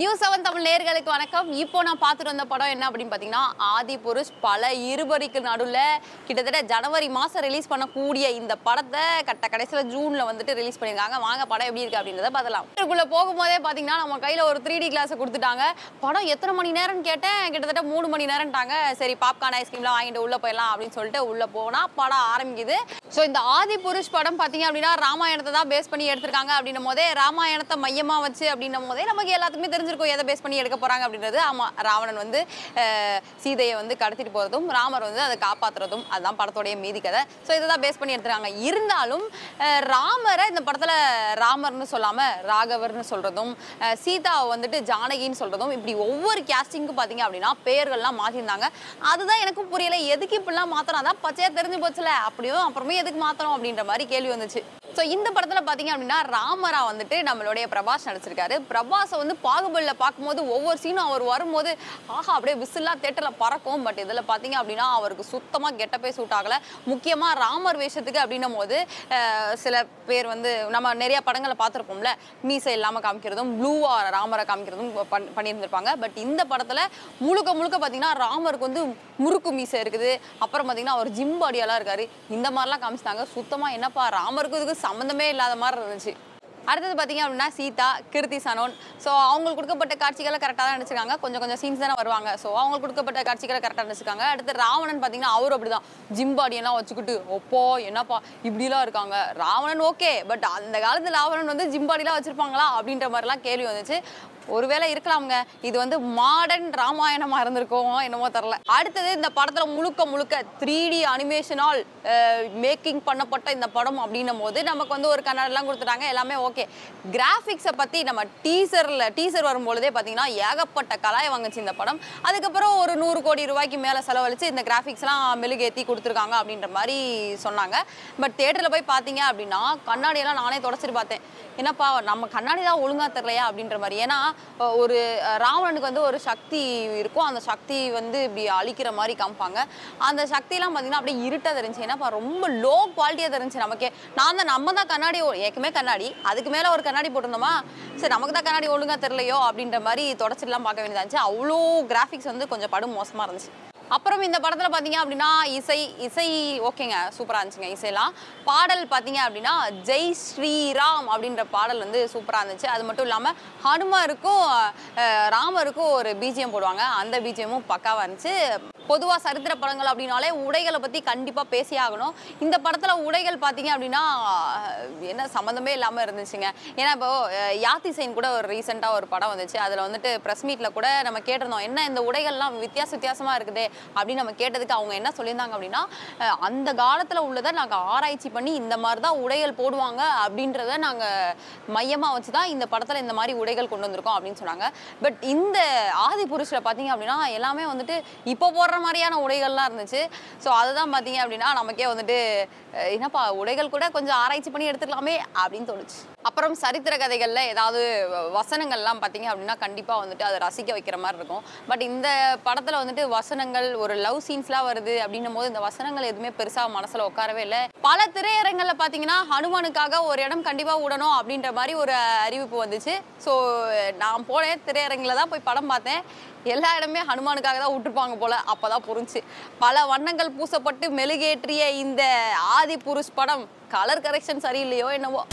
News seven Tamil நேர்களுக்கு வணக்கம். இப்போ நான் பார்த்துட்டு வந்த படம் என்ன அப்படின்னு பார்த்தீங்கன்னா ஆதி புருஷ் பல இருபறிக்கு நடுவில் கிட்டத்தட்ட ஜனவரி மாதம் ரிலீஸ் பண்ணக்கூடிய இந்த படத்தை கட்ட கடைசியில் ஜூனில் வந்துட்டு ரிலீஸ் பண்ணியிருக்காங்க. வாங்க படம் எப்படி இருக்கு அப்படின்றத பார்த்தலாம் இதுக்குள்ளே போகும்போதே பார்த்தீங்கன்னா நம்ம கையில் ஒரு த்ரீ டி கிளாஸை கொடுத்துட்டாங்க. படம் எத்தனை மணி நேரம்னு கேட்டேன். கிட்டத்தட்ட மூணு மணி நேரம்ட்டாங்க. சரி பாப்கார்ன் ஐஸ்கிரீம்லாம் வாங்கிட்டு உள்ளே போயிடலாம் அப்படின்னு சொல்லிட்டு உள்ளே போனால் படம் ஆரம்பிக்குது. ஸோ இந்த ஆதி புருஷ் படம் பார்த்தீங்க அப்படின்னா ராமாயணத்தை தான் பேஸ் பண்ணி எடுத்திருக்காங்க அப்படின்னும் போதே ராமாயணத்தை மையமாக வச்சு அப்படின்னும் போதே நமக்கு எல்லாத்துக்குமே தெரிஞ்சு தெரிஞ்சிருக்கும் எதை பேஸ் பண்ணி எடுக்க போகிறாங்க அப்படின்றது. ஆமாம் ராவணன் வந்து சீதையை வந்து கடத்திட்டு போகிறதும் ராமர் வந்து அதை காப்பாற்றுறதும் அதுதான் படத்தோடைய மீதி கதை. ஸோ இதை தான் பேஸ் பண்ணி எடுத்துருக்காங்க. இருந்தாலும் ராமரை இந்த படத்தில் ராமர்னு சொல்லாமல் ராகவர்னு சொல்கிறதும் சீதாவை வந்துட்டு ஜானகின்னு சொல்கிறதும் இப்படி ஒவ்வொரு கேஸ்டிங்க்கும் பார்த்தீங்க அப்படின்னா பெயர்கள்லாம் மாற்றிருந்தாங்க அதுதான் எனக்கும் புரியல. எதுக்கு இப்படிலாம் மாற்றணும் அதான் பச்சையாக தெரிஞ்சு போச்சுல. அப்படியும் அப்புறமே எதுக்கு மாற்றணும் அப்படின்ற மாதிரி கேள்வி வந்துச்சு. ஸோ இந்த படத்தில் பார்த்தீங்க அப்படின்னா ராமரா வந்துட்டு நம்மளுடைய பிரபாஸ் நடிச்சிருக்காரு. பிரபாஸை வந்து பாகுபலியில் பார்க்கும்போது ஒவ்வொரு சீனும் அவர் வரும்போது ஆஹா அப்படியே விசிலாக தேட்டரில் பறக்கும். பட் இதில் பார்த்தீங்க அப்படின்னா அவருக்கு சுத்தமாக கெட்டப்பே சூட் ஆகலை. முக்கியமாக ராமர் வேஷத்துக்கு அப்படின்னும் போது சில பேர் வந்து நம்ம நிறைய படங்களை பார்த்துருப்போம்ல மீசை இல்லாமல் காமிக்கிறதும் ப்ளூவாக ராமரை காமிக்கிறதும் பண் பண்ணியிருந்திருப்பாங்க. பட் இந்த படத்தில் முழுக்க முழுக்க பார்த்தீங்கன்னா ராமருக்கு வந்து முறுக்கு மீசை இருக்குது. அப்புறம் பார்த்தீங்கன்னா அவர் ஜிம் பாடியெல்லாம் இருக்காரு. இந்த மாதிரிலாம் காமிச்சிட்டாங்க. சுத்தமாக என்னப்பா ராமருக்கு இதுக்கு சம்மந்தமே இல்லாத மாதிரி இருந்துச்சு. அடுத்தது பார்த்தீங்க அப்படின்னா சீதா கிருத்தி சனோன். ஸோ அவங்களுக்கு கொடுக்கப்பட்ட காட்சிகளை கரெக்டாக தான் நடிச்சிருக்காங்க. கொஞ்சம் கொஞ்சம் சீன்ஸ் தானே வருவாங்க. ஸோ அவங்களுக்கு கொடுக்கப்பட்ட காட்சிகளை கரெக்டாக நடிச்சிருக்காங்க. அடுத்து ராவணன் பார்த்தீங்கன்னா அவரும் அப்படிதான். ஜிம் பாடியெல்லாம் வச்சுக்கிட்டு ஒப்போ என்னப்பா இப்படிலாம் இருக்காங்க. ராவணன் ஓகே பட் அந்த காலத்து ராவணன் வந்து ஜிம் பாடிலாம் வச்சுருப்பாங்களா அப்படின்ற மாதிரிலாம் கேள்வி வந்துச்சு. ஒருவேளை இருக்கலாம்ங்க. இது வந்து மாடர்ன் ராமாயணமா இருந்திருக்கோம் என்னமோ தெரில அடுத்தது இந்த படத்துல முழுக்க முழுக்க த்ரீ டி அனிமேஷனால் மேக்கிங் பண்ணப்பட்ட இந்த படம் அப்படின்னும் போது நமக்கு வந்து ஒரு கன்னடெல்லாம் கொடுத்துட்டாங்க. எல்லாமே ஓகே கிராஃபிக்ஸை பற்றி நம்ம டீசரில் டீசர் வரும்பொழுதே பார்த்தீங்கன்னா ஏகப்பட்ட கலாய் வாங்குச்சு இந்த படம். அதுக்கப்புறம் ஒரு நூறு கோடி ரூபாய்க்கு மேலே செலவழித்து இந்த கிராஃபிக்ஸ்லாம் மெழுகேற்றி கொடுத்துருக்காங்க அப்படின்ற மாதிரி சொன்னாங்க. பட் தேட்டரில் போய் பார்த்தீங்க அப்படின்னா கண்ணாடியெல்லாம் நானே தொடச்சிட்டு பார்த்தேன் என்னப்பா நம்ம கண்ணாடி தான் ஒழுங்காக தெரியலையா அப்படின்ற மாதிரி. ஏன்னா ஒரு ராவணனுக்கு வந்து ஒரு சக்தி இருக்கும். அந்த சக்தி வந்து இப்படி அழிக்கிற மாதிரி காமிப்பாங்க. அந்த சக்தியெல்லாம் பார்த்தீங்கன்னா அப்படியே இருட்டாக தெரிஞ்சு ஏன்னா ரொம்ப லோ குவாலிட்டியாக தெரிஞ்சு நமக்கே. நான் தான் நம்ம தான் கண்ணாடி ஏற்கமே கண்ணாடி. அதுக்கு மேலே ஒரு கண்ணாடி போட்டிருந்தோமா? சரி நமக்கு தான் கண்ணாடி ஒழுங்காக தெரியலையோ அப்படின்ற மாதிரி தொடச்சிட்டுலாம் பார்க்க வேண்டியதாக இருந்துச்சு. அவ்வளோ கிராஃபிக்ஸ் வந்து கொஞ்சம் படம் மோசமாக இருந்துச்சு. அப்புறம் இந்த படத்தில் பார்த்தீங்க அப்படின்னா இசை இசை ஓகேங்க சூப்பராக இருந்துச்சுங்க இசையெல்லாம். பாடல் பார்த்தீங்க அப்படின்னா ஜெய் ஸ்ரீராம் அப்படின்ற பாடல் வந்து சூப்பராக இருந்துச்சு. அது மட்டும் இல்லாமல் ஹனுமருக்கும் ராமருக்கும் ஒரு பிஜிஎம் போடுவாங்க. அந்த பிஜிஎமும் பக்காவாக இருந்துச்சு. பொதுவாக சரித்திர படங்கள் அப்படின்னாலே உடைகளை பற்றி கண்டிப்பாக பேசி ஆகணும். இந்த படத்தில் உடைகள் பார்த்தீங்க அப்படின்னா என்ன சம்மந்தமே இல்லாமல் இருந்துச்சுங்க. ஏன்னா இப்போ யாத்தி சைன் கூட ஒரு ரீசெண்டாக ஒரு படம் வந்துச்சு. அதில் வந்துட்டு ப்ரெஸ் மீட்டில் கூட நம்ம கேட்டிருந்தோம் என்ன இந்த உடைகள்லாம் வித்தியாச வித்தியாசமாக இருக்குது? அப்படின்னு நம்ம கேட்டதுக்கு அவங்க என்ன சொல்லியிருந்தாங்க அப்படின்னா அந்த காலத்தில் உள்ளதை நாங்கள் ஆராய்ச்சி பண்ணி இந்த மாதிரி தான் உடைகள் போடுவாங்க அப்படின்றத நாங்கள் மையமாக வச்சு தான் இந்த படத்தில் இந்த மாதிரி உடைகள் கொண்டு வந்திருக்கோம் அப்படின்னு சொன்னாங்க. பட் இந்த ஆதி புருஷில் பார்த்தீங்க அப்படின்னா எல்லாமே வந்துட்டு இப்போ போடுற மாதிரியான உடைகள்லாம் இருந்துச்சு. ஸோ அதுதான் பார்த்தீங்க அப்படின்னா நமக்கே வந்துட்டு என்னப்பா உடைகள் கூட கொஞ்சம் ஆராய்ச்சி பண்ணி எடுத்துக்கலாமே அப்படின்னு தோணுச்சு. அப்புறம் சரித்திர கதைகளில் ஏதாவது வ- வசனங்கள்லாம் பார்த்தீங்க அப்படின்னா கண்டிப்பாக வந்துட்டு அதை ரசிக்க வைக்கிற மாதிரி இருக்கும். பட் இந்த படத்தில் வந்துட்டு வசனங்கள் ஒரு லவ் சீன்ஸ்லாம் வருது அப்படின்னும் போது இந்த வசனங்கள் எதுவுமே பெருசாக மனசில் உட்காரவே இல்லை. பல திரையரங்களில் பார்த்தீங்கன்னா ஹனுமானுக்காக ஒரு இடம் கண்டிப்பாக விடணும் அப்படின்ற மாதிரி ஒரு அறிவிப்பு வந்துச்சு. ஸோ நான் போனேன் திரையரங்கில் தான் போய் படம் பார்த்தேன். எல்லா இடமே ஹனுமானுக்காக தான் விட்டுருப்பாங்க போல. அப்பதான் புரிஞ்சு. பல வண்ணங்கள் பூசப்பட்டு மெழுகேற்றிய இந்த ஆதி புருஷ் படம் கலர் கரெக்ஷன் சரியில்லையோ என்னவோ.